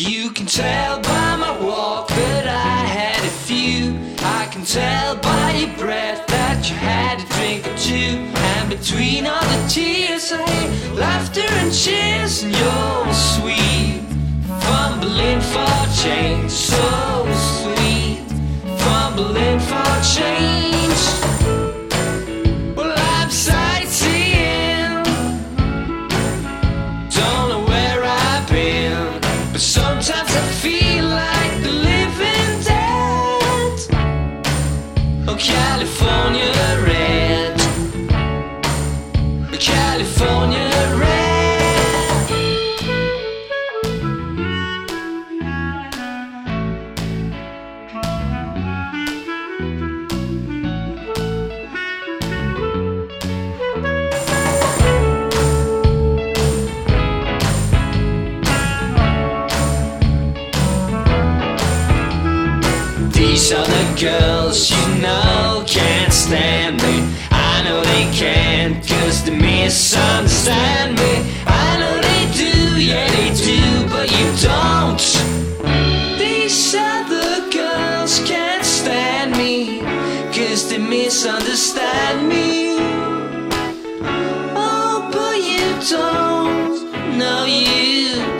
You can tell by my walk that I had a few. I can tell by your breath that you had a drink or two. And between all the tears, I laughter and cheers, and you're sweet. Fumbling for change, so sweet. Fumbling for change. California These other girls you know can't stand me. I know they can't, cause they misunderstand me. I know they do, yeah, they do, but you don't. These other girls can't stand me, cause they misunderstand me. Oh, but you don't. No, you